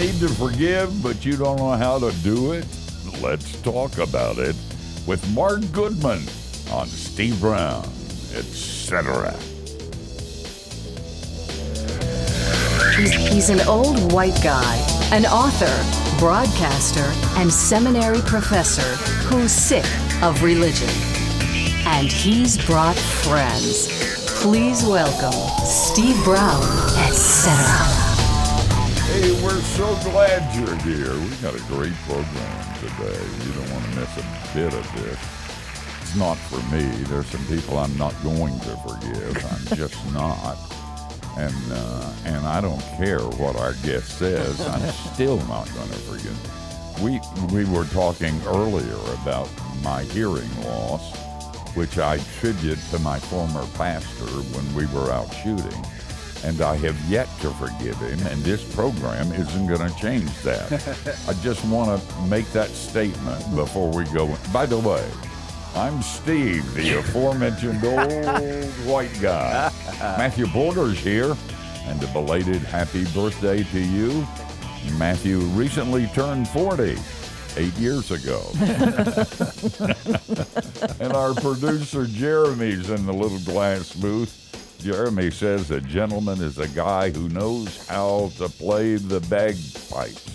need to forgive, but you don't know how to do it? Let's talk about it with Mark Goodman on Steve Brown, etc. He's, an old white guy, an author, broadcaster, and seminary professor who's sick of religion. And he's brought friends. Please welcome Steve Brown, etc. Hey, we're so glad you're here. We've got a great program today. You don't want to miss a bit of this. It's not for me. There's some people I'm not going to forgive. I'm just not. And uh, and I don't care what our guest says. I'm still not going to forgive. We we were talking earlier about my hearing loss, which I attribute to my former pastor when we were out shooting and I have yet to forgive him, and this program isn't going to change that. I just want to make that statement before we go. By the way, I'm Steve, the aforementioned old white guy. Matthew Porter's here, and a belated happy birthday to you. Matthew recently turned 40 eight years ago. and our producer Jeremy's in the little glass booth. Jeremy says a gentleman is a guy who knows how to play the bagpipes,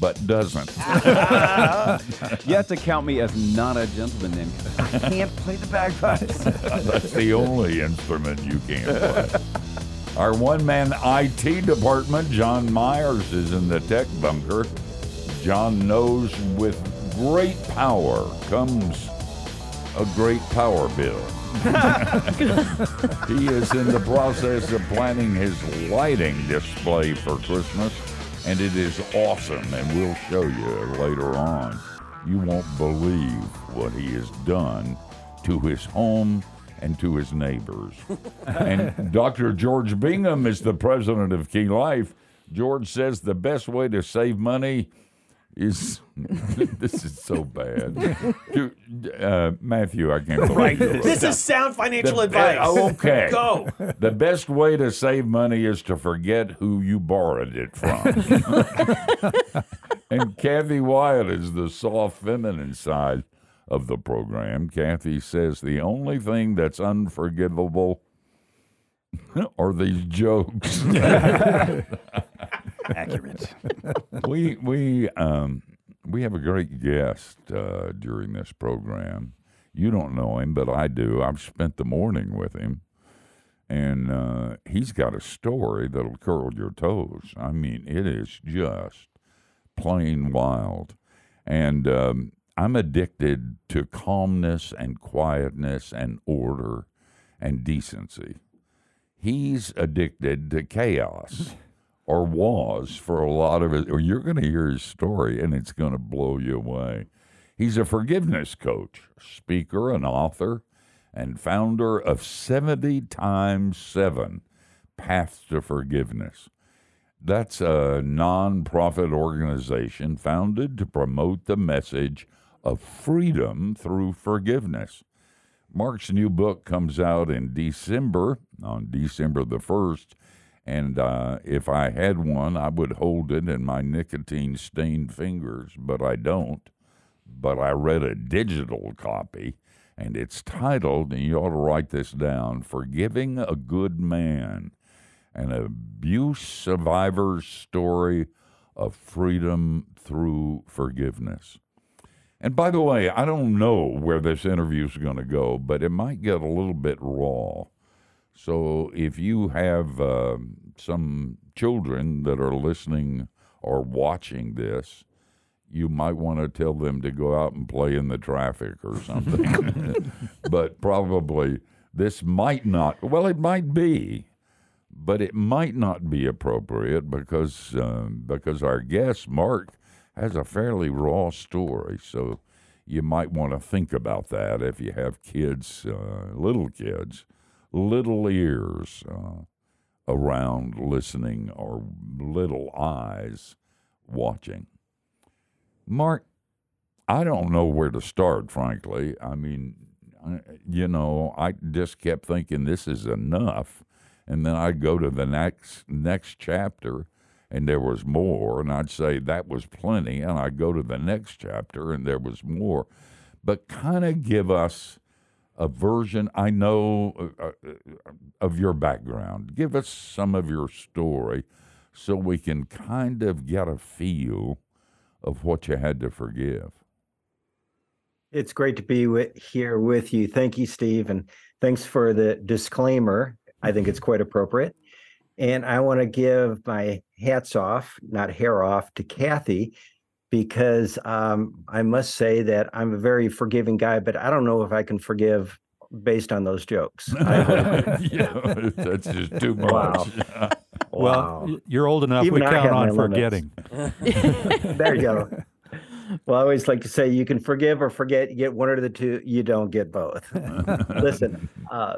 but doesn't. You have to count me as not a gentleman then. I can't play the bagpipes. That's the only instrument you can't play. Our one man IT department, John Myers, is in the tech bunker. John knows with great power comes a great power bill. he is in the process of planning his lighting display for Christmas, and it is awesome, and we'll show you later on. You won't believe what he has done to his home and to his neighbors. and Dr. George Bingham is the president of Key Life. George says the best way to save money is this is so bad. Dude, uh, Matthew, I can't believe it. This is sound financial The- advice. oh, okay. Go. The best way to save money is to forget who you borrowed it from. and Kathy Wyatt is the soft feminine side of the program. Kathy says the only thing that's unforgivable are these jokes. Accurate. we we um we have a great guest uh, during this program. You don't know him, but I do. I've spent the morning with him, and uh, he's got a story that'll curl your toes. I mean, it is just plain wild, and um, I'm addicted to calmness and quietness and order and decency. He's addicted to chaos or was for a lot of it. Or you're going to hear his story, and it's going to blow you away. He's a forgiveness coach, speaker, and author, and founder of 70 times 7 Paths to Forgiveness. That's a nonprofit organization founded to promote the message of freedom through forgiveness. Mark's new book comes out in December, on December the 1st. And uh, if I had one, I would hold it in my nicotine stained fingers, but I don't. But I read a digital copy, and it's titled, and you ought to write this down Forgiving a Good Man An Abuse Survivor's Story of Freedom Through Forgiveness. And by the way, I don't know where this interview is going to go, but it might get a little bit raw. So if you have uh, some children that are listening or watching this, you might want to tell them to go out and play in the traffic or something. but probably this might not, well, it might be, but it might not be appropriate because, um, because our guest, Mark, has a fairly raw story. So you might want to think about that if you have kids, uh, little kids, little ears uh, around listening or little eyes watching. Mark, I don't know where to start, frankly. I mean, you know, I just kept thinking this is enough, and then I'd go to the next next chapter, and there was more, and I'd say that was plenty, and I'd go to the next chapter and there was more, but kind of give us a version. I know uh, uh, of your background. Give us some of your story, so we can kind of get a feel of what you had to forgive. It's great to be with, here with you. Thank you, Steve, and thanks for the disclaimer. I think it's quite appropriate. And I want to give my hats off, not hair off, to Kathy, because um, I must say that I'm a very forgiving guy, but I don't know if I can forgive based on those jokes. yeah, that's just too much. Wow. Well, y- you're old enough. Even we I count on forgetting. there you go. Well, I always like to say you can forgive or forget. You get one or the two. You don't get both. Listen, uh,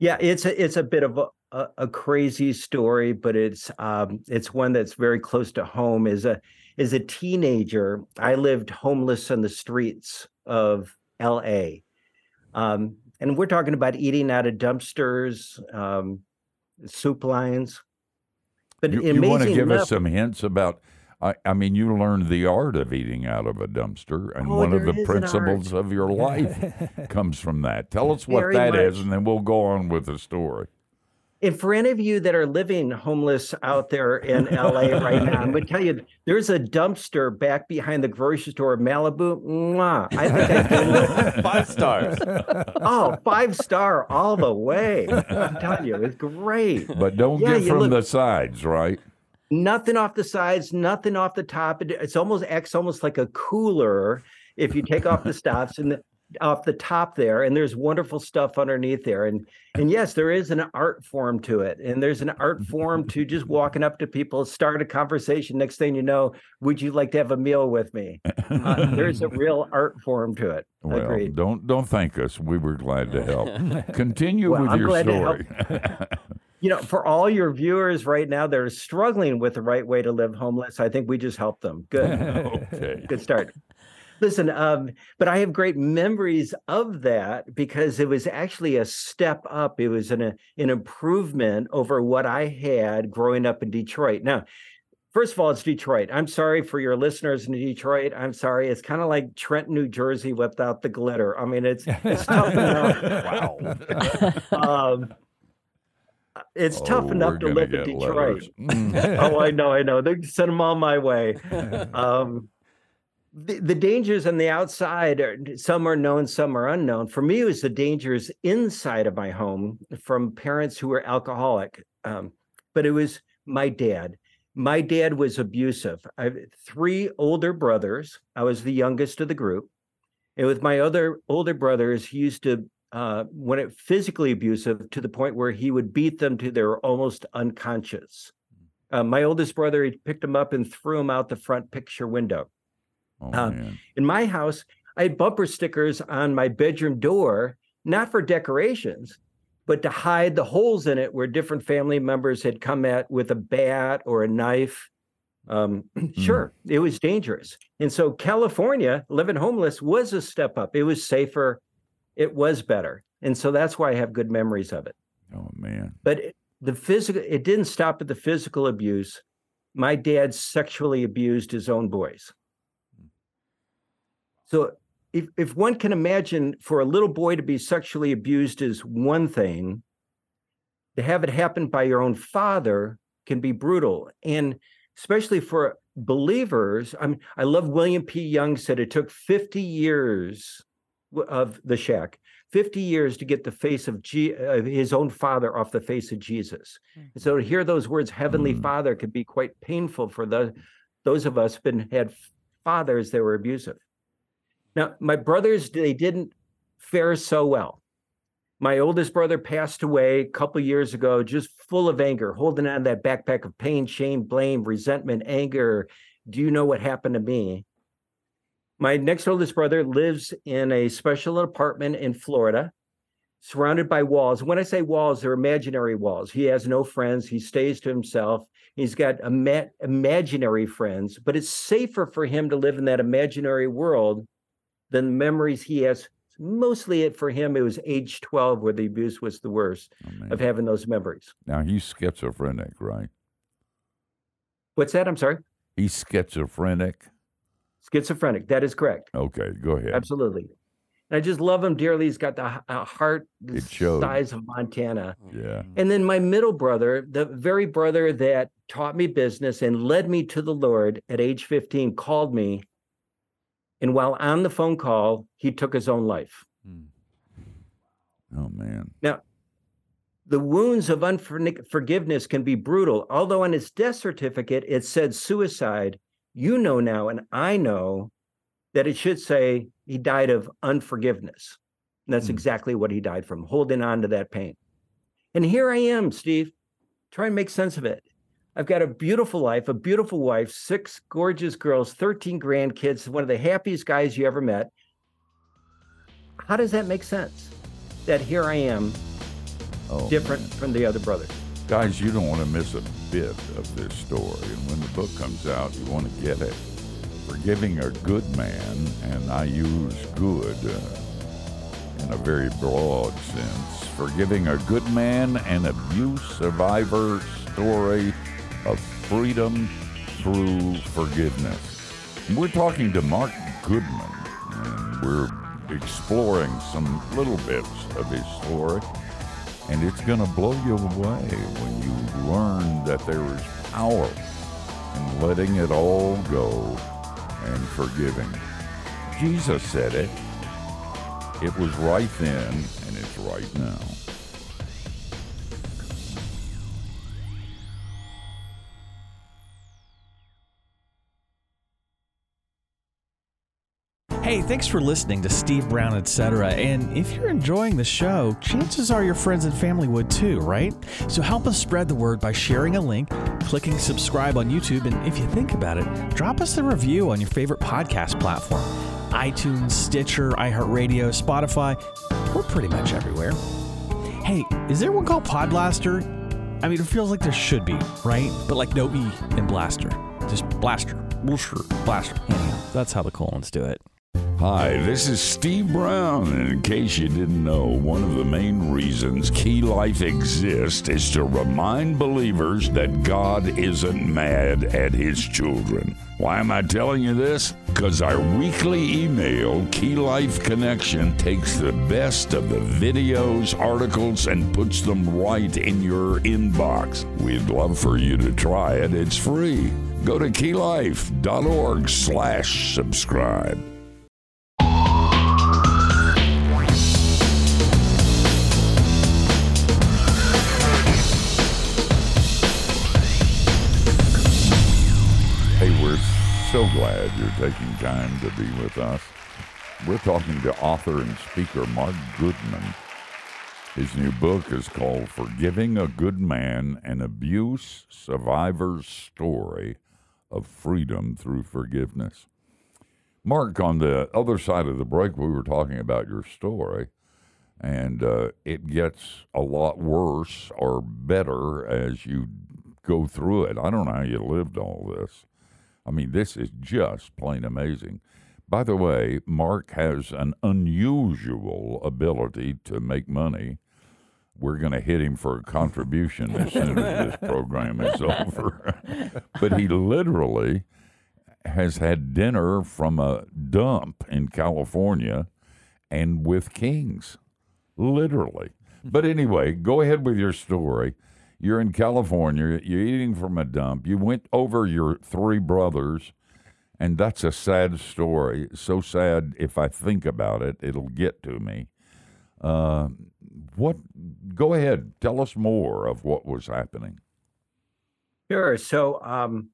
yeah, it's a it's a bit of a, a, a crazy story, but it's um, it's one that's very close to home. As a as a teenager, I lived homeless on the streets of L.A. Um, and we're talking about eating out of dumpsters, um, soup lines. But You, you want to give enough- us some hints about? I, I mean, you learned the art of eating out of a dumpster, and Oh, one of the is an art. principles of your life comes from that. Tell us what Very that is, much. and then we'll go on with the story. And for any of you that are living homeless out there in LA right now, I'm going to tell you there's a dumpster back behind the grocery store in Malibu. Mwah. I think I did Five stars. oh, five star all the way. I'm telling you, it's great. But don't Yeah, get from look- the sides, right? Nothing off the sides, nothing off the top. It- It's almost acts almost like a cooler if you take off the stops and the, off the top there, and there's wonderful stuff underneath there. And and yes, there is an art form to it, and there's an art form to just walking up to people, start a conversation. Next thing you know, would you like to have a meal with me? Uh, there's a real art form to it. Well, Agreed. don't don't thank us. We were glad to help. Continue Well, with I'm your glad to help. story. You know, for all your viewers right now that are struggling with the right way to live homeless, I think we just helped them. Good. okay. good start. Listen, um, but I have great memories of that because it was actually a step up. It was an, an improvement over what I had growing up in Detroit. Now, first of all, it's Detroit. I'm sorry for your listeners in Detroit. I'm sorry. It's kind of like Trenton, New Jersey without the glitter. I mean, it's it's tough enough. um, it's tough Oh, enough to live in Detroit. Mm. oh, I know, I know. They send them all my way. Um, the, the dangers on the outside are some are known, some are unknown. For me, it was the dangers inside of my home from parents who were alcoholic. Um, but it was my dad. My dad was abusive. I have three older brothers. I was the youngest of the group. And with my other older brothers, he used to uh, when it physically abusive to the point where he would beat them to they're almost unconscious. Uh, my oldest brother, he picked him up and threw him out the front picture window. Oh, Um. In my house, I had bumper stickers on my bedroom door, not for decorations, but to hide the holes in it where different family members had come at with a bat or a knife. Um, sure, it was dangerous. And so California, living homeless was a step up. It was safer, it was better. And so that's why I have good memories of it Oh man. but it- the physical it didn't stop at the physical abuse my dad sexually abused his own boys so if, if one can imagine for a little boy to be sexually abused is one thing to have it happen by your own father can be brutal and especially for believers i mean i love william p young said it took 50 years of the shack 50 years to get the face of G- uh, his own father off the face of Jesus. And so to hear those words, Heavenly Mm. Father, could be quite painful for the those of us been had fathers that were abusive. Now, my brothers, they didn't fare so well. My oldest brother passed away a couple years ago, just full of anger, holding on to that backpack of pain, shame, blame, resentment, anger. Do you know what happened to me? My next oldest brother lives in a special apartment in Florida, surrounded by walls. When I say walls, they're imaginary walls. He has no friends. He stays to himself. He's got ima- imaginary friends, but it's safer for him to live in that imaginary world the memories he has. Mostly it for him, it was age 12 where the abuse was the worst Oh, of having those memories. Now he's schizophrenic, right? What's that? I'm sorry. He's schizophrenic. Schizophrenic. That is correct. Okay, go ahead. Absolutely. And I just love him dearly. He's got the heart the size of Montana. Yeah. And then my middle brother, the very brother that taught me business and led me to the Lord at age 15, called me. And while on the phone call, he took his own life. Hmm. Oh, man. Now, the wounds of unforgiveness can be brutal. Although on his death certificate, it said suicide, you know now, and I know that it should say he died of unforgiveness. And that's mm. exactly what he died from, holding on to that pain. And here I am, Steve, trying to make sense of it. I've got a beautiful life, a beautiful wife, six gorgeous girls, 13 grandkids, one of the happiest guys you ever met. How does that make sense? That here I am, oh, different man. from the other brothers. Guys, you don't want to miss a bit of this story. And when the book comes out, you want to get it forgiving a good man, and I use good uh, in a very broad sense, forgiving a good man and abuse survivor story freedom through forgiveness. We're talking to Mark Goodman, and we're exploring some little bits of his story. And it's going to blow you away when you learn that there is power in letting it all go and forgiving. Jesus said it. It was right then, and it's right now. Hey, thanks for listening to Steve Brown, etc. And if you're enjoying the show, chances are your friends and family would too, right? So help us spread the word by sharing a link, clicking subscribe on YouTube, and if you think about it, drop us a review on your favorite podcast platform iTunes, Stitcher, iHeartRadio, Spotify. We're pretty much everywhere. Hey, is there one called Podblaster? I mean, it feels like there should be, right? But like no E in Blaster. Just Blaster. Blaster. Blaster. Anyhow, that's how the colons do it. Hi, this is Steve Brown, and in case you didn't know, one of the main reasons Key Life exists is to remind believers that God isn't mad at His children. Why am I telling you this? Because our weekly email, Key Life Connection, takes the best of the videos, articles, and puts them right in your inbox. We'd love for you to try it. It's free. Go to keylife.org slash subscribe. Glad you're taking time to be with us. We're talking to author and speaker Mark Goodman. His new book is called Forgiving a Good Man An Abuse Survivor's Story of Freedom Through Forgiveness. Mark, on the other side of the break, we were talking about your story, and uh, it gets a lot worse or better as you go through it. I don't know how you lived all this. I mean, this is just plain amazing. By the way, Mark has an unusual ability to make money. We're going to hit him for a contribution as soon as this program is over. but he literally has had dinner from a dump in California and with kings, literally. But anyway, go ahead with your story. You're in California, you're eating from a dump. You went over your three brothers, and that's a sad story. So sad, if I think about it, it'll get to me. Uh, what? Go ahead, tell us more of what was happening. Sure. So, um,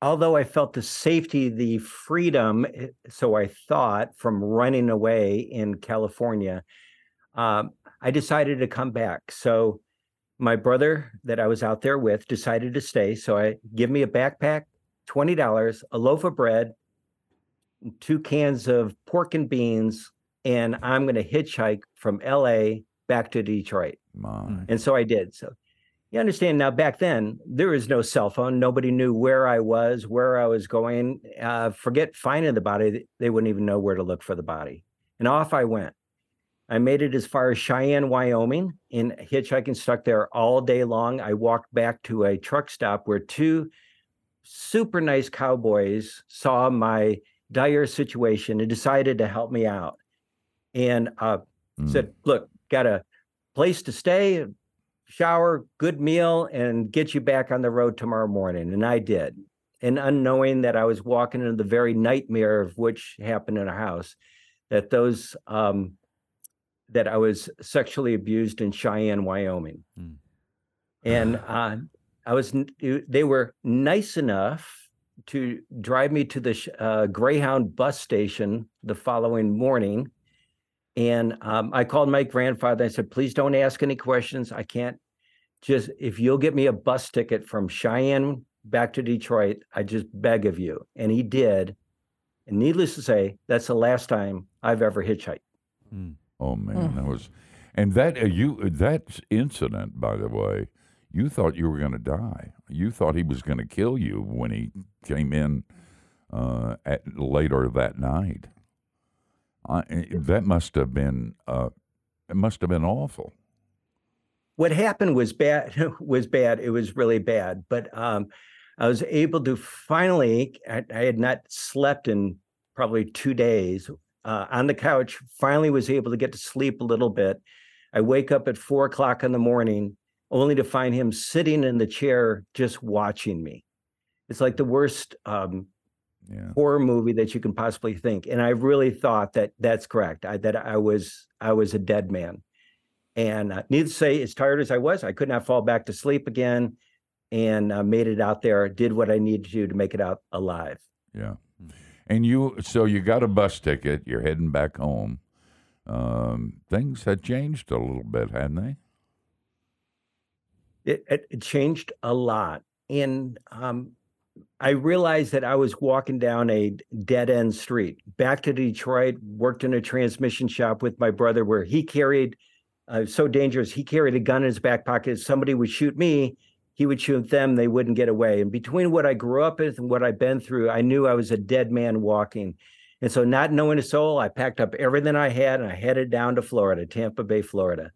although I felt the safety, the freedom, eh, so I thought, from running away in California, um, I decided to come back. So my brother that I was out there with decided to stay. So I give me a backpack, $20, a loaf of bread, two cans of pork and beans, and I'm going to hitchhike from LA back to Detroit. My. And so I did. So you understand now back then there was no cell phone. Nobody knew where I was, where I was going. Uh, forget finding the body. They wouldn't even know where to look for the body. And off I went. I made it as far as Cheyenne, Wyoming, in hitchhiking, stuck there all day long. I walked back to a truck stop where two super nice cowboys saw my dire situation and decided to help me out. And uh, mm. said, Look, got a place to stay, shower, good meal, and get you back on the road tomorrow morning. And I did. And unknowing that I was walking into the very nightmare of which happened in a house, that those um, that I was sexually abused in Cheyenne, Wyoming. Mm. And uh, I was they were nice enough to drive me to the uh, Greyhound bus station the following morning. And um, I called my grandfather. I said, please don't ask any questions. I can't just, if you'll get me a bus ticket from Cheyenne back to Detroit, I just beg of you. And he did. And needless to say, that's the last time I've ever hitchhiked. Mm. Oh man, mm. that was, and that uh, you that incident, by the way, you thought you were going to die. You thought he was going to kill you when he came in uh, at later that night. I, eh, that must have been uh, it must have been awful. What happened was bad. Was bad. It was really bad. But um, I was able to finally. I, I, had not slept in probably two days. Uh, on the couch, finally was able to get to sleep a little bit. I wake up at four o'clock in the morning, only to find him sitting in the chair just watching me. It's like the worst um, yeah. horror movie that you can possibly think. And I really thought that that's correct. I, that I was I was a dead man. And uh, needless to say, as tired as I was, I could not fall back to sleep again, and uh, made it out there. Did what I needed to do to make it out alive. Yeah. And you, so you got a bus ticket. You're heading back home. Um, things had changed a little bit, hadn't they? It, it, changed a lot, and um, I realized that I was walking down a dead end street. Back to Detroit, worked in a transmission shop with my brother where he carried uh, so dangerous. He carried a gun in his back pocket. If somebody would shoot me, he would shoot them. They wouldn't get away. And between what I grew up with and what I've been through, I knew I was a dead man walking. And so, not knowing a soul, I packed up everything I had and I headed down to Florida, Tampa Bay, Florida.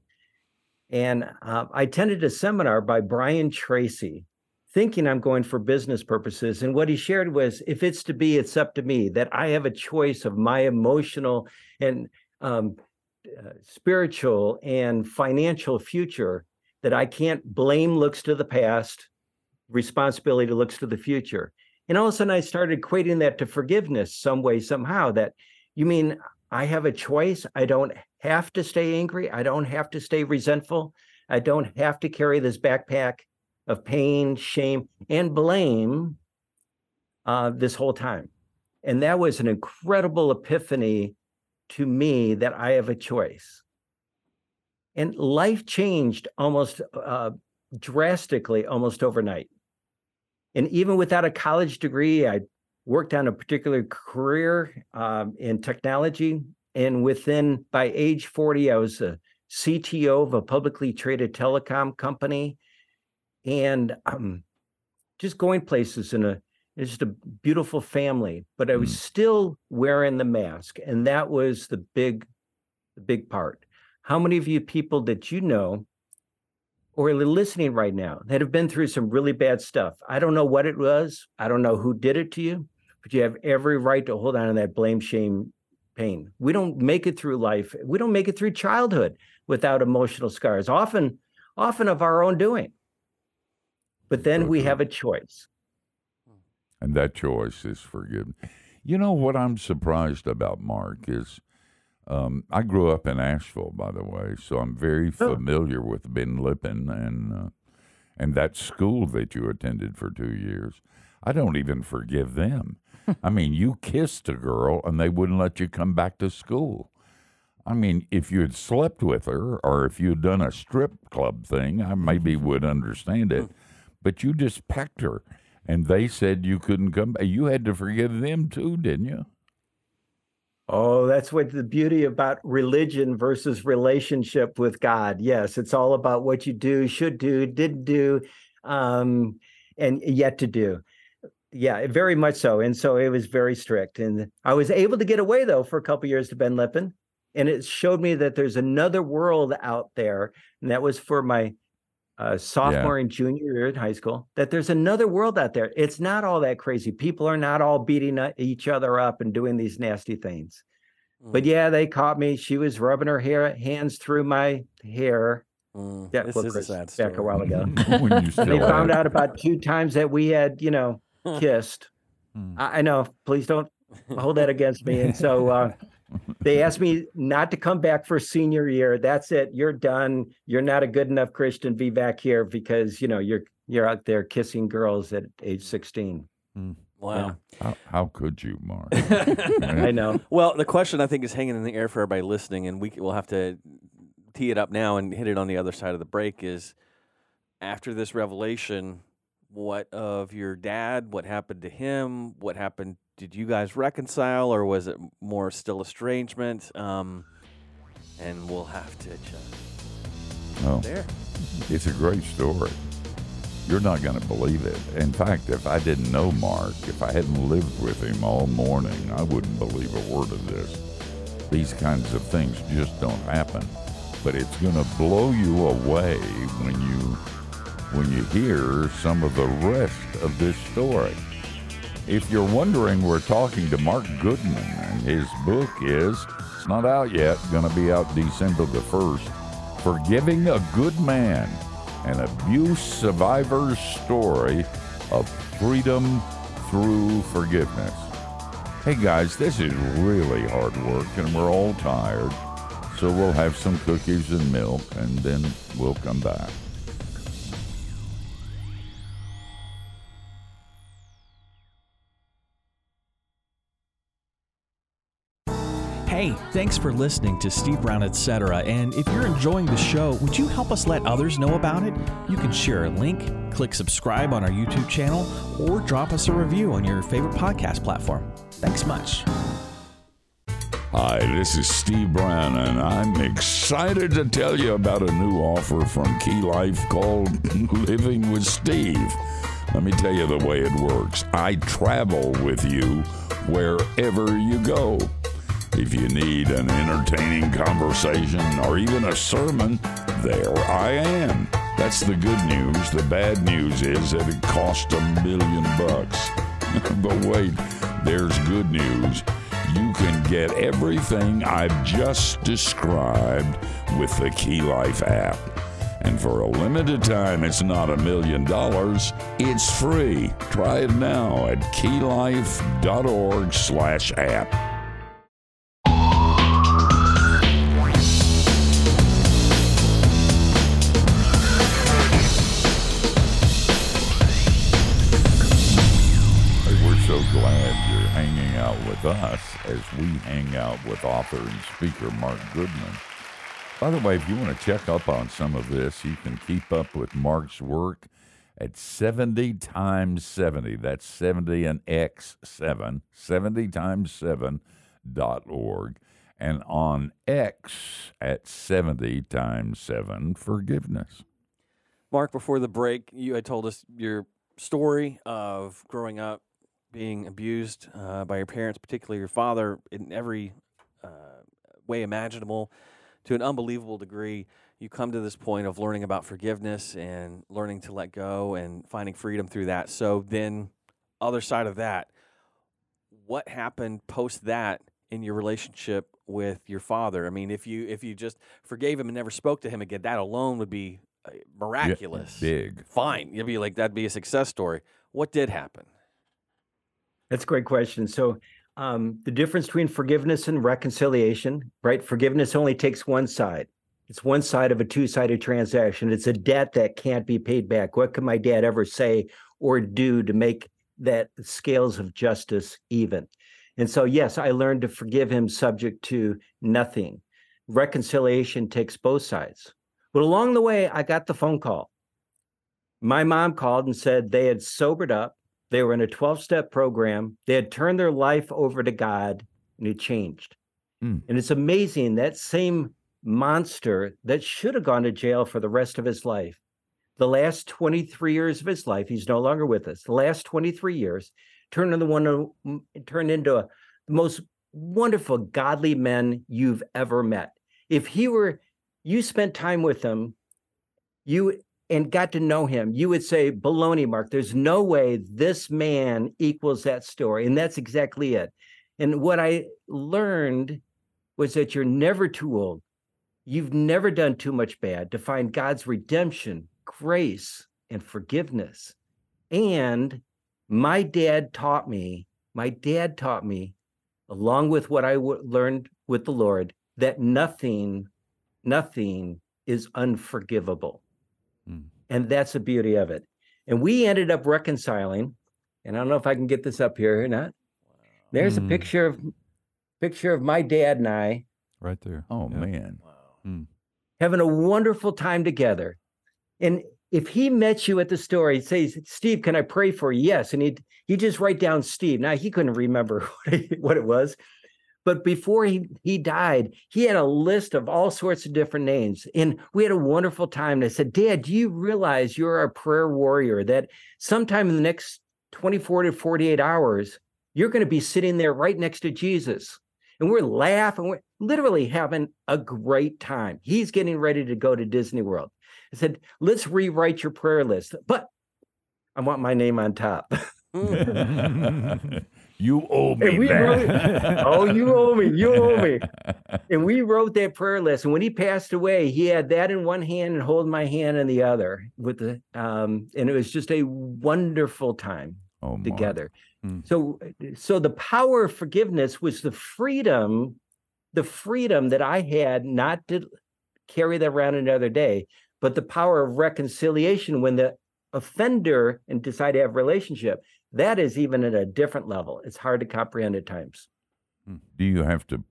And uh, I attended a seminar by Brian Tracy thinking I'm going for business purposes. And what he shared was if it's to be, it's up to me, that I have a choice of my emotional and um, uh, spiritual and financial future, that I can't blame looks to the past, responsibility looks to the future. And all of a sudden, I started equating that to forgiveness some way, somehow. That you mean I have a choice? I don't have to stay angry. I don't have to stay resentful. I don't have to carry this backpack of pain, shame, and blame uh, this whole time. And that was an incredible epiphany to me that I have a choice. And life changed almost uh, drastically, almost overnight. And even without a college degree, I worked on a particular career um, in technology. And within, by age 40, I was a CTO of a publicly traded telecom company and um, just going places in a it's just a beautiful family but i was mm. still wearing the mask and that was the big the big part how many of you people that you know or are listening right now that have been through some really bad stuff? I don't know what it was. I don't know who did it to you but you have every right to hold on to that blame shame pain. We don't make it through life. We don't make it through childhood without emotional scars often often of our own doing. But then we have mm-hmm. a choice. And that choice is forgiveness. You know what I'm surprised about, Mark, is um, I grew up in Asheville, by the way, so I'm very oh. familiar with Ben Lippen and uh, and that school that you attended for two years. I don't even forgive them. I mean, you kissed a girl and they wouldn't let you come back to school. I mean, if you had slept with her or if you had done a strip club thing, I maybe would understand it but you just pecked her, and they said you couldn't come back. You had to forgive them too, didn't you? Oh, that's what the beauty about religion versus relationship with God. Yes, it's all about what you do, should do, didn't do, um, and yet to do. Yeah, very much so. And so it was very strict. And I was able to get away though for a couple years to Ben Lippen. And it showed me that there's another world out there. And that was for my uh, sophomore and junior year in high school that there's another world out there. It's not all that crazy. People are not all beating each other up and doing these nasty things. Mm. But yeah, they caught me. She was rubbing her hair hands through my hair. Mm. Yeah, this well, is Chris, a sad story. back a while ago. they found out about two times that we had, you know, kissed. Mm. I, I, know. Please don't hold that against me. And so uh, they asked me not to come back for senior year. That's it. You're done. You're not a good enough Christian. To be back here because you know you're you're out there kissing girls at age 16. Mm. Wow. How, how, could you, Mark? I know. Well, the question I think is hanging in the air for everybody listening, and we will have to tee it up now and hit it on the other side of the break. Is after this revelation, what of your dad? What happened to him? What happened did you guys reconcile, or was it more still estrangement? Um, and we'll have to just well, there. It's a great story. You're not going to believe it. In fact, if I didn't know Mark, if I hadn't lived with him all morning, I wouldn't believe a word of this. These kinds of things just don't happen. But it's going to blow you away when you when you hear some of the rest of this story. If you're wondering, we're talking to Mark Goodman, and his book is, it's not out yet, going to be out December the 1st Forgiving a Good Man, an abuse survivor's story of freedom through forgiveness. Hey guys, this is really hard work, and we're all tired, so we'll have some cookies and milk, and then we'll come back. Hey, thanks for listening to Steve Brown, etc. And if you're enjoying the show, would you help us let others know about it? You can share a link, click subscribe on our YouTube channel, or drop us a review on your favorite podcast platform. Thanks much. Hi, this is Steve Brown, and I'm excited to tell you about a new offer from Key Life called Living with Steve. Let me tell you the way it works. I travel with you wherever you go. If you need an entertaining conversation or even a sermon, there I am. That's the good news. The bad news is that it cost a million bucks. but wait, there's good news. You can get everything I've just described with the Key Life app. And for a limited time, it's not a million dollars. It's free. Try it now at keylife.org slash app. We hang out with author and speaker Mark Goodman. By the way, if you want to check up on some of this, you can keep up with Mark's work at 70 times 70. That's 70 and X 7, 70 times 7 dot org. And on X at 70 times 7 forgiveness. Mark, before the break, you had told us your story of growing up being abused uh, by your parents, particularly your father, in every uh, way imaginable to an unbelievable degree. You come to this point of learning about forgiveness and learning to let go and finding freedom through that. So, then, other side of that, what happened post that in your relationship with your father? I mean, if you if you just forgave him and never spoke to him again, that alone would be uh, miraculous. Yeah, big. Fine. You'd be like that'd be a success story. What did happen? That's a great question. So, um, the difference between forgiveness and reconciliation, right? Forgiveness only takes one side. It's one side of a two-sided transaction. It's a debt that can't be paid back. What could my dad ever say or do to make that scales of justice even? And so, yes, I learned to forgive him subject to nothing. Reconciliation takes both sides. But along the way, I got the phone call. My mom called and said they had sobered up they were in a 12 step program. They had turned their life over to God and it changed. Mm. And it's amazing that same monster that should have gone to jail for the rest of his life, the last 23 years of his life, he's no longer with us. The last 23 years turned into one turned into a, the most wonderful godly men you've ever met. If he were you spent time with him, you and got to know him, you would say, baloney, Mark. There's no way this man equals that story. And that's exactly it. And what I learned was that you're never too old. You've never done too much bad to find God's redemption, grace, and forgiveness. And my dad taught me, my dad taught me, along with what I w- learned with the Lord, that nothing, nothing is unforgivable. Mm. And that's the beauty of it. And we ended up reconciling. And I don't know if I can get this up here or not. There's mm. a picture of picture of my dad and I. Right there. Oh yeah. man. Wow. Mm. Having a wonderful time together. And if he met you at the store, he'd say, Steve, can I pray for you? Yes. And he'd he just write down Steve. Now he couldn't remember what it was. But before he, he died, he had a list of all sorts of different names. And we had a wonderful time. And I said, Dad, do you realize you're a prayer warrior that sometime in the next 24 to 48 hours, you're going to be sitting there right next to Jesus. And we're laughing, we're literally having a great time. He's getting ready to go to Disney World. I said, let's rewrite your prayer list, but I want my name on top. you owe me that. Wrote, oh, you owe me. You owe me. And we wrote that prayer list. And when he passed away, he had that in one hand and holding my hand in the other. With the um, and it was just a wonderful time oh, together. Mm. So, so the power of forgiveness was the freedom, the freedom that I had not to carry that around another day, but the power of reconciliation when the offender and decide to have relationship. That is even at a different level. It's hard to comprehend at times. Hmm. Do you have to,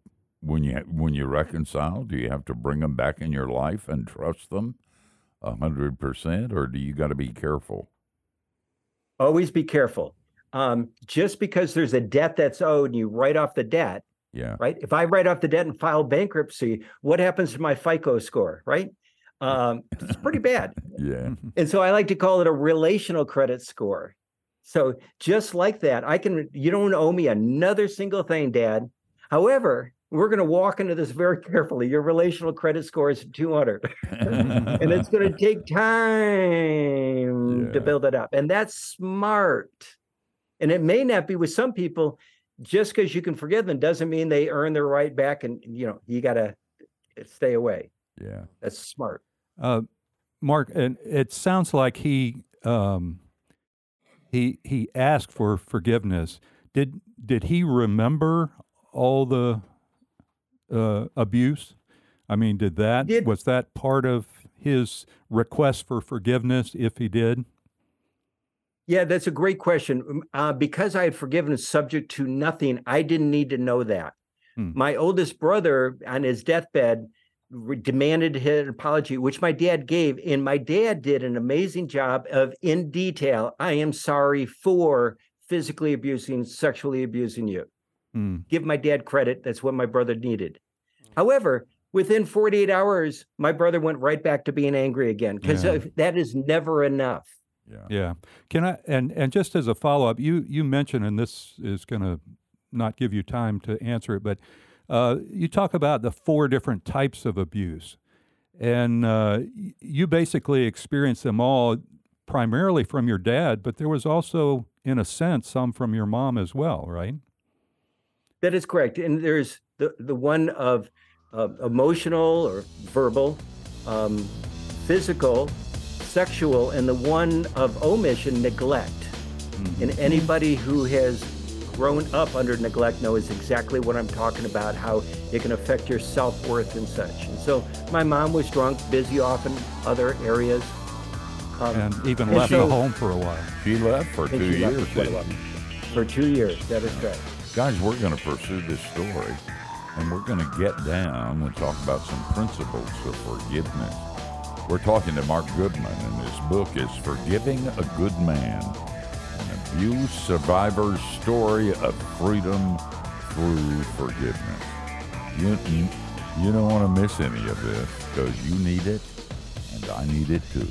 when you when you reconcile, do you have to bring them back in your life and trust them a hundred percent, or do you got to be careful? Always be careful um, just because there's a debt that's owed and you write off the debt, yeah, right? If I write off the debt and file bankruptcy, what happens to my FICO score, right? Um, it's pretty bad. yeah. And so I like to call it a relational credit score. So just like that, I can. You don't owe me another single thing, Dad. However, we're going to walk into this very carefully. Your relational credit score is 200, and it's going to take time yeah. to build it up. And that's smart. And it may not be with some people, just because you can forgive them doesn't mean they earn their right back. And, you know, you got to stay away. Yeah. That's smart. Uh, Mark, and it sounds like he, um, he, he asked for forgiveness. Did, did he remember all the uh, abuse? I mean, did that, did, was that part of his request for forgiveness if he did? Yeah, that's a great question. Um, uh, because I had forgiveness subject to nothing, I didn't need to know that. Hmm. My oldest brother, on his deathbed, demanded an apology, which my dad gave. And my dad did an amazing job of, in detail, I am sorry for physically abusing, sexually abusing you. Hmm. Give my dad credit. That's what my brother needed. However, within 48 hours, my brother went right back to being angry again because yeah. that is never enough. Yeah. Yeah. Can I and and just as a follow up, you you mentioned, and this is going to not give you time to answer it, but uh, you talk about the four different types of abuse, and uh, you basically experienced them all primarily from your dad, but there was also, in a sense, some from your mom as well, right? That is correct, and there's the the one of uh, emotional or verbal, um, physical, sexual and the one of omission, neglect. Mm-hmm. And anybody who has grown up under neglect know is exactly what I'm talking about, how it can affect your self worth and such. And so my mom was drunk, busy off in other areas. Um, and even and left so, the home for a while. She left for two years. For two years, that is correct. Guys, we're going to pursue this story and we're going to get down and talk about some principles of forgiveness. We're talking to Mark Goodman, and his book is Forgiving a Good Man Abuse Survivor's Story of Freedom Through Forgiveness. You, you don't want to miss any of this because you need it, and I need it too.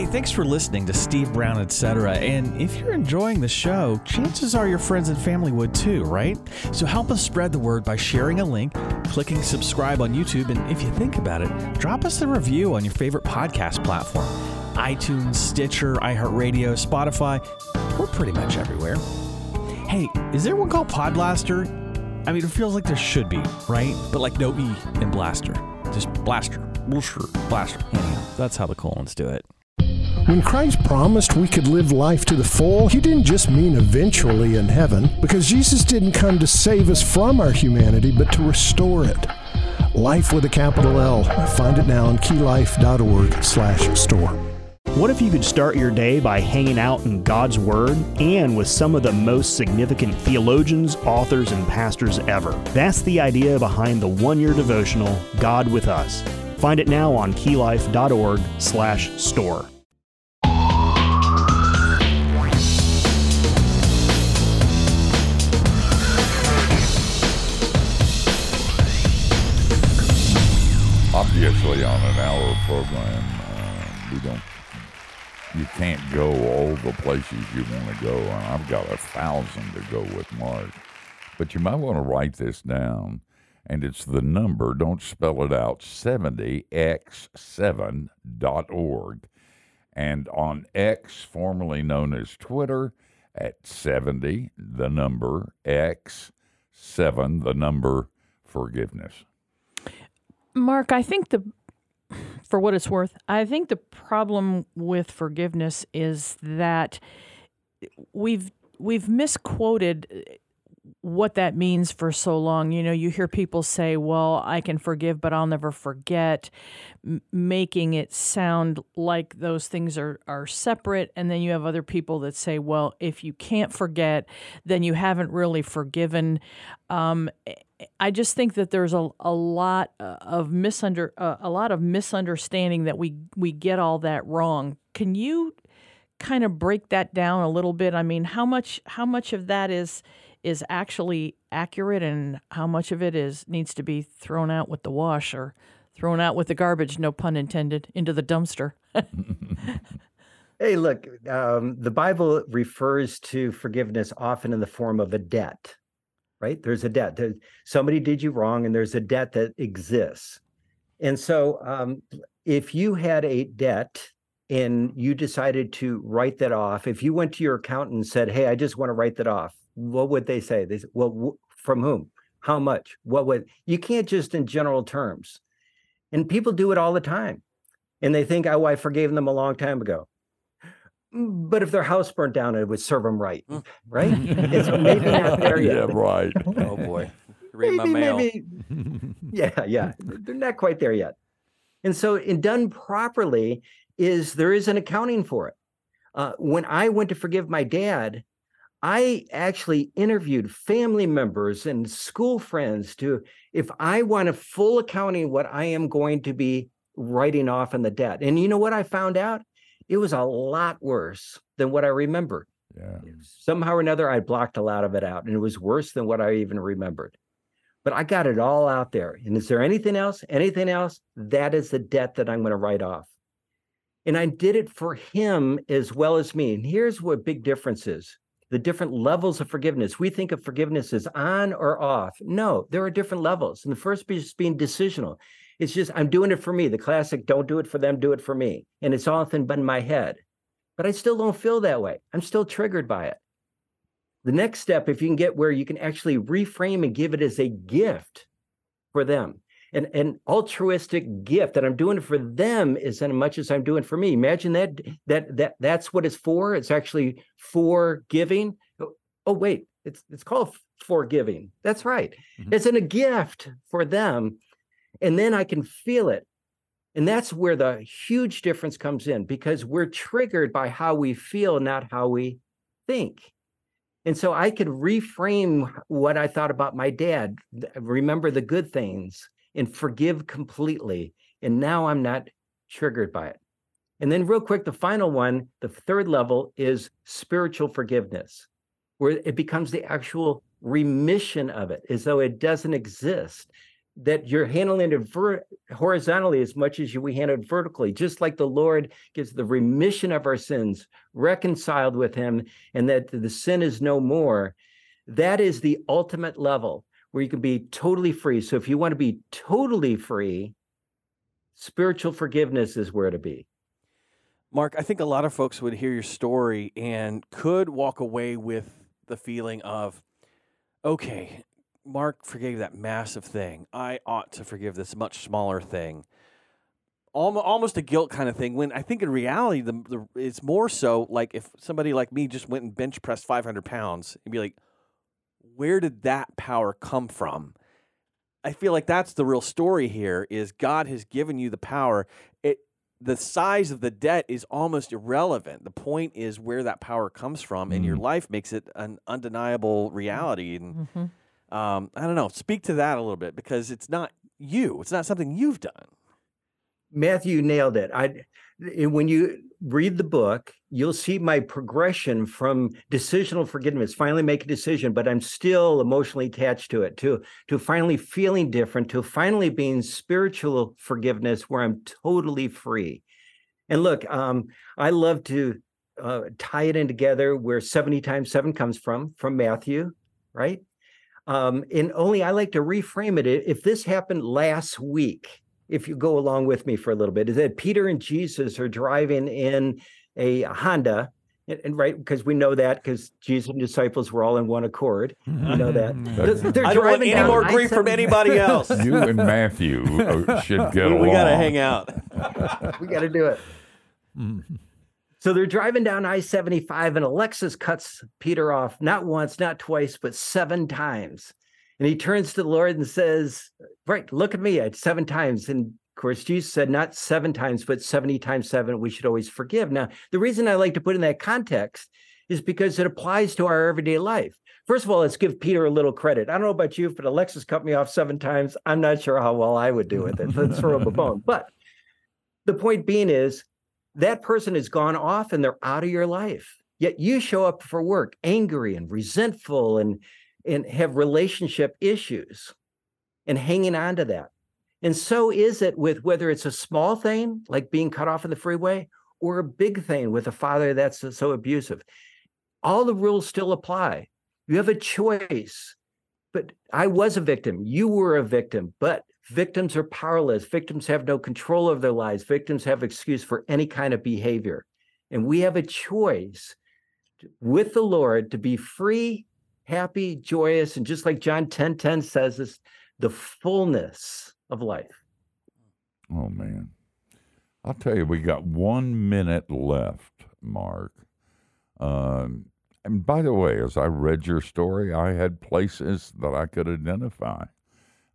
Hey, thanks for listening to Steve Brown, etc. And if you're enjoying the show, chances are your friends and family would too, right? So help us spread the word by sharing a link, clicking subscribe on YouTube, and if you think about it, drop us a review on your favorite podcast platform iTunes, Stitcher, iHeartRadio, Spotify. We're pretty much everywhere. Hey, is there one called Podblaster? I mean, it feels like there should be, right? But like no E in Blaster. Just Blaster. Blaster. Blaster. Anyhow, that's how the colons do it. When Christ promised we could live life to the full, he didn't just mean eventually in heaven, because Jesus didn't come to save us from our humanity, but to restore it. Life with a capital L. Find it now on keylife.org slash store. What if you could start your day by hanging out in God's Word and with some of the most significant theologians, authors, and pastors ever? That's the idea behind the one-year devotional, God with Us. Find it now on keylife.org slash store. Obviously, on an hour program, uh, we don't. You can't go all the places you want to go, and I've got a thousand to go with Mark. But you might want to write this down, and it's the number. Don't spell it out. 70x7.org, and on X, formerly known as Twitter, at 70, the number X, 7, the number forgiveness. Mark, I think the for what it's worth, I think the problem with forgiveness is that we've we've misquoted what that means for so long. You know, you hear people say, "Well, I can forgive, but I'll never forget," m- making it sound like those things are are separate. And then you have other people that say, "Well, if you can't forget, then you haven't really forgiven." Um, I just think that there's a, a lot uh, of misunder uh, a lot of misunderstanding that we we get all that wrong. Can you kind of break that down a little bit? I mean, how much how much of that is is actually accurate, and how much of it is needs to be thrown out with the wash or thrown out with the garbage? No pun intended. Into the dumpster. Hey, look, um, the Bible refers to forgiveness often in the form of a debt, right? There's a debt. Somebody did you wrong, and there's a debt that exists. And so, um, if you had a debt and you decided to write that off, if you went to your accountant and said, "Hey, I just want to write that off," what would they say? They say, "Well, from whom? How much? What would?" You can't just in general terms. And people do it all the time, and they think, "Oh, I forgave them a long time ago." But if their house burnt down, it would serve them right, right? It's maybe not there yeah, right. Oh boy. Read my maybe, mail. maybe. Yeah, yeah. They're not quite there yet. And so, in done properly, is there is an accounting for it. Uh, when I went to forgive my dad, I actually interviewed family members and school friends to if I want a full accounting what I am going to be writing off in the debt. And you know what I found out? It was a lot worse than what I remembered. Yeah. Somehow or another, I blocked a lot of it out, and it was worse than what I even remembered. But I got it all out there. And is there anything else? Anything else? That is the debt that I'm going to write off. And I did it for him as well as me. And here's what big difference is the different levels of forgiveness. We think of forgiveness as on or off. No, there are different levels. And the first is being decisional. It's just, I'm doing it for me. The classic, don't do it for them, do it for me. And it's often been in my head. But I still don't feel that way. I'm still triggered by it. The next step, if you can get where you can actually reframe and give it as a gift for them, an, an altruistic gift that I'm doing it for them is as much as I'm doing for me. Imagine that that that that's what it's for. It's actually for giving. Oh, oh, wait, it's it's called forgiving. That's right. Mm-hmm. It's in a gift for them. And then I can feel it. And mm. that's where the huge difference comes in because we're triggered by how we feel, not how we think. And so I could reframe what I thought about my dad, remember the good things, and forgive completely. And now I'm not triggered by it. And then, real quick, the final one, the third level is spiritual forgiveness, where it becomes the actual remission of it as though it doesn't exist. That you're handling it ver- horizontally as much as you, we handle it vertically, just like the Lord gives the remission of our sins, reconciled with Him, and that the sin is no more. That is the ultimate level where you can be totally free. So if you want to be totally free, spiritual forgiveness is where to be. Mark, I think a lot of folks would hear your story and could walk away with the feeling of, okay, Mark forgave that massive thing. I ought to forgive this much smaller thing. Almost, almost a guilt kind of thing. When I think in reality, the, the it's more so like if somebody like me just went and bench pressed 500 pounds, and be like, where did that power come from? I feel like that's the real story here. Is God has given you the power. It the size of the debt is almost irrelevant. The point is where that power comes from, and your life makes it an undeniable reality. And Mm-hmm. Um, I don't know. Speak to that a little bit because it's not you. It's not something you've done. Matthew nailed it. I when you read the book, you'll see my progression from decisional forgiveness, finally make a decision, but I'm still emotionally attached to it, to to finally feeling different, to finally being spiritual forgiveness where I'm totally free. And look, um, I love to uh, tie it in together where 70 times seven comes from, from Matthew, right? Um, and only I like to reframe it. If this happened last week, if you go along with me for a little bit, is that Peter and Jesus are driving in a Honda, and, and right because we know that because Jesus and disciples were all in one accord. We know that. They're- they're I don't want driving any down more grief from anybody else. You and Matthew uh, should get we along. We got to hang out. we got to do it. So they're driving down I 75, and a Lexus cuts Peter off not once, not twice, but seven times. And he turns to the Lord and says, Right, look at me, at seven times. And of course, Jesus said, Not seven times, but 70 times seven, we should always forgive. Now, the reason I like to put in that context is because it applies to our everyday life. First of all, let's give Peter a little credit. I don't know about you, but a Lexus cut me off seven times. I'm not sure how well I would do with it. Let's throw up a bone. But the point being is that person has gone off and they're out of your life. Yet you show up for work angry and resentful and and have relationship issues and hanging on to that. And so is it with whether it's a small thing like being cut off in the freeway or a big thing with a father that's so abusive. All the rules still apply. You have a choice. But I was a victim. You were a victim. But victims are powerless. Victims have no control of their lives. Victims have excuse for any kind of behavior. And we have a choice with the Lord to be free, happy, joyous, and just like John 10 10 says, is the fullness of life. Oh man, I'll tell you, we got one minute left, Mark. Um, and by the way, as I read your story, I had places that I could identify.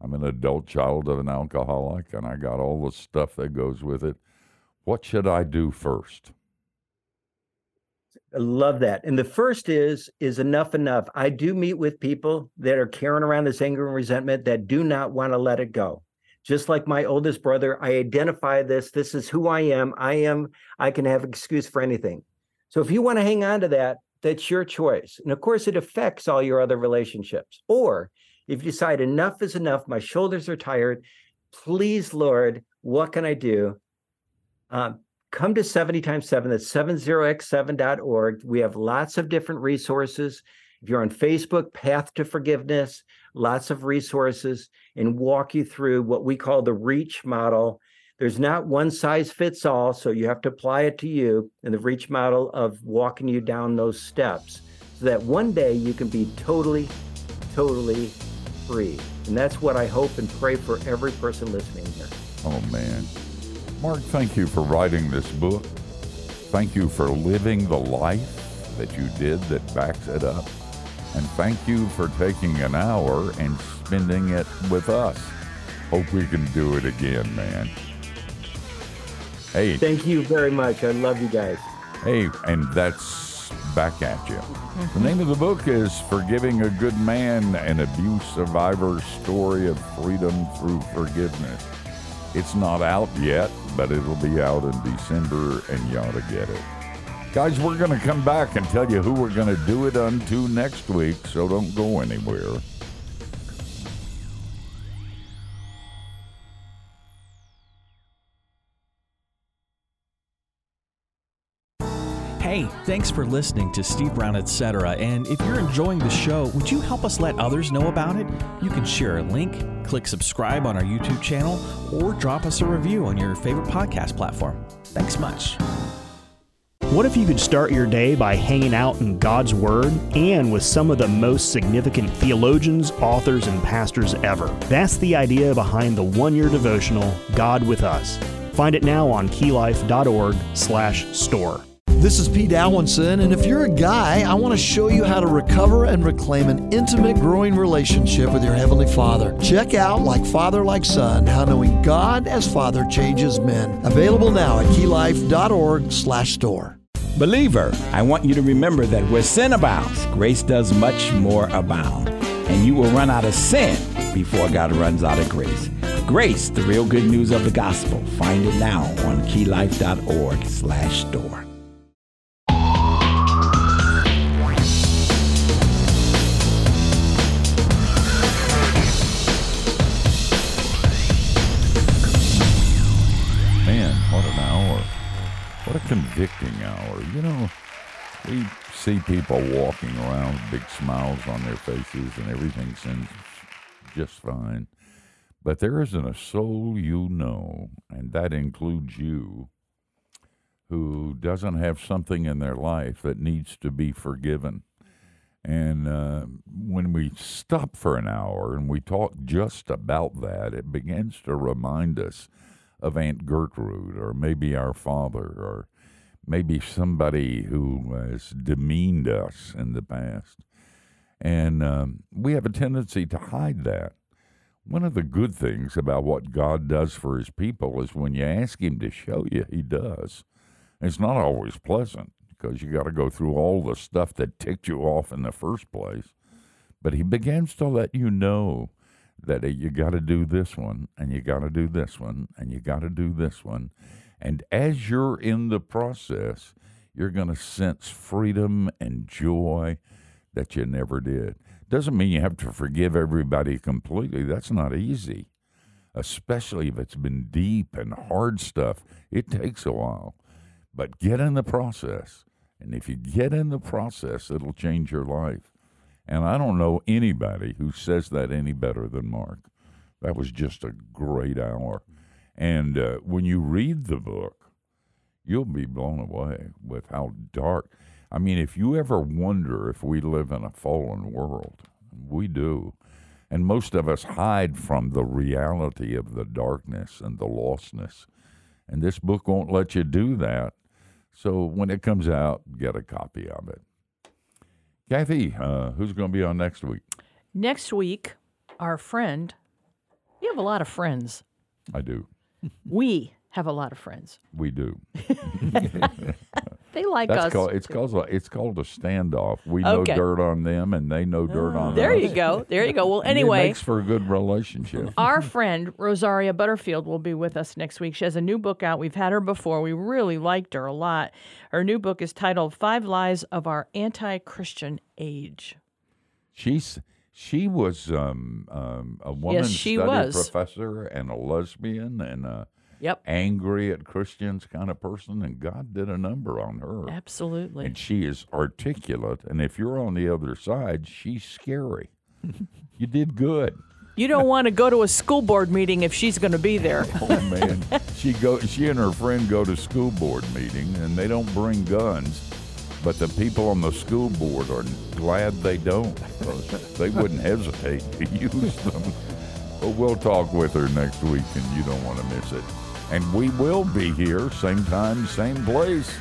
I'm an adult child of an alcoholic, and I got all the stuff that goes with it. What should I do first? I love that. And the first is is enough enough. I do meet with people that are carrying around this anger and resentment that do not want to let it go. Just like my oldest brother, I identify this. This is who I am. I am I can have an excuse for anything. So if you want to hang on to that, that's your choice. And of course it affects all your other relationships. Or if you decide enough is enough, my shoulders are tired, please Lord, what can I do? Um, come to 70 times 7 that's 70x7.org we have lots of different resources. If you're on facebook path to forgiveness lots of resources and walk you through what we call the reach model. There's not one size fits all so you have to apply it to you and the reach model of walking you down those steps so that one day you can be totally totally free and that's what i hope and pray for every person listening here Oh man. Mark, thank you for writing this book. Thank you for living the life that you did that backs it up. And thank you for taking an hour and spending it with us. Hope we can do it again, man. Hey, thank you very much i love you guys hey, and that's back at you. The name of the book is Forgiving a Good Man An Abuse Survivor's Story of Freedom Through Forgiveness. It's not out yet, but it'll be out in December, and you ought to get it. Guys, we're going to come back and tell you who we're going to do it unto next week, so don't go anywhere. Hey, thanks for listening to Steve Brown, etc. And if you're enjoying the show, would you help us let others know about it? You can share a link, click subscribe on our YouTube channel, or drop us a review on your favorite podcast platform. Thanks much. What if you could start your day by hanging out in God's Word and with some of the most significant theologians, authors, and pastors ever? That's the idea behind the one-year devotional, God with Us. Find it now on keylife.org/store. This is Pete Alwinson, and if you're a guy, I want to show you how to recover and reclaim an intimate, growing relationship with your Heavenly Father. Check out Like Father, Like Son, How Knowing God as Father Changes Men. Available now at keylife.org slash store. Believer, I want you to remember that where sin abounds, grace does much more abound. And you will run out of sin before God runs out of grace. Grace, the real good news of the gospel. Find it now on keylife.org slash store. Convicting hour. You know, we see people walking around with big smiles on their faces and everything seems just fine. But there isn't a soul you know, and that includes you, who doesn't have something in their life that needs to be forgiven. And uh, when we stop for an hour and we talk just about that, it begins to remind us of Aunt Gertrude, or maybe our father, or maybe somebody who has demeaned us in the past. And um, we have a tendency to hide that. One of the good things about what God does for his people is when you ask him to show you, he does. It's not always pleasant because you got to go through all the stuff that ticked you off in the first place. But he begins to let you know that you got to do this one, and you got to do this one, and you got to do this one. And as you're in the process, you're going to sense freedom and joy that you never did. Doesn't mean you have to forgive everybody completely. That's not easy, especially if it's been deep and hard stuff. It takes a while. But get in the process. And if you get in the process, it'll change your life. And I don't know anybody who says that any better than Mark. That was just a great hour. And uh, when you read the book, you'll be blown away with how dark. I mean, if you ever wonder if we live in a fallen world, we do. And most of us hide from the reality of the darkness and the lostness. And this book won't let you do that. So when it comes out, get a copy of it. Kathy, uh, who's going to be on next week? Next week, our friend, You have a lot of friends. I do. We have a lot of friends. We do. They like That's us. called it's called a, it's called a standoff. We know dirt on them, and they know dirt ah. on There us. There you go. There you go. Well, anyway, it makes for a good relationship. our friend Rosaria Butterfield will be with us next week. She has a new book out. We've had her before. We really liked her a lot. Her new book is titled Five Lies of Our Anti Christian Age. She's she was um, um, a woman yes, she study was. professor and a lesbian and a Yep. angry at Christians kind of person, and God did a number on her. Absolutely. And she is articulate, and if you're on the other side, she's scary. you did good. You don't want to go to a school board meeting if she's going to be there. Oh man, she go. She and her friend go to school board meeting, and they don't bring guns, but the people on the school board are glad they don't. they wouldn't hesitate to use them. But we'll talk with her next week, and you don't want to miss it. And we will be here, same time, same place.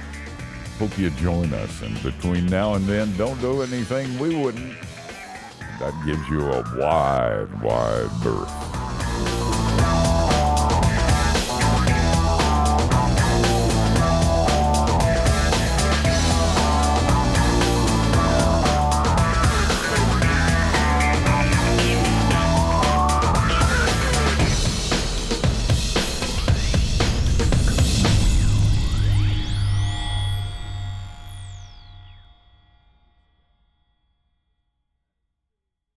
Hope you join us. And between now and then, don't do anything we wouldn't. That gives you a wide, wide berth.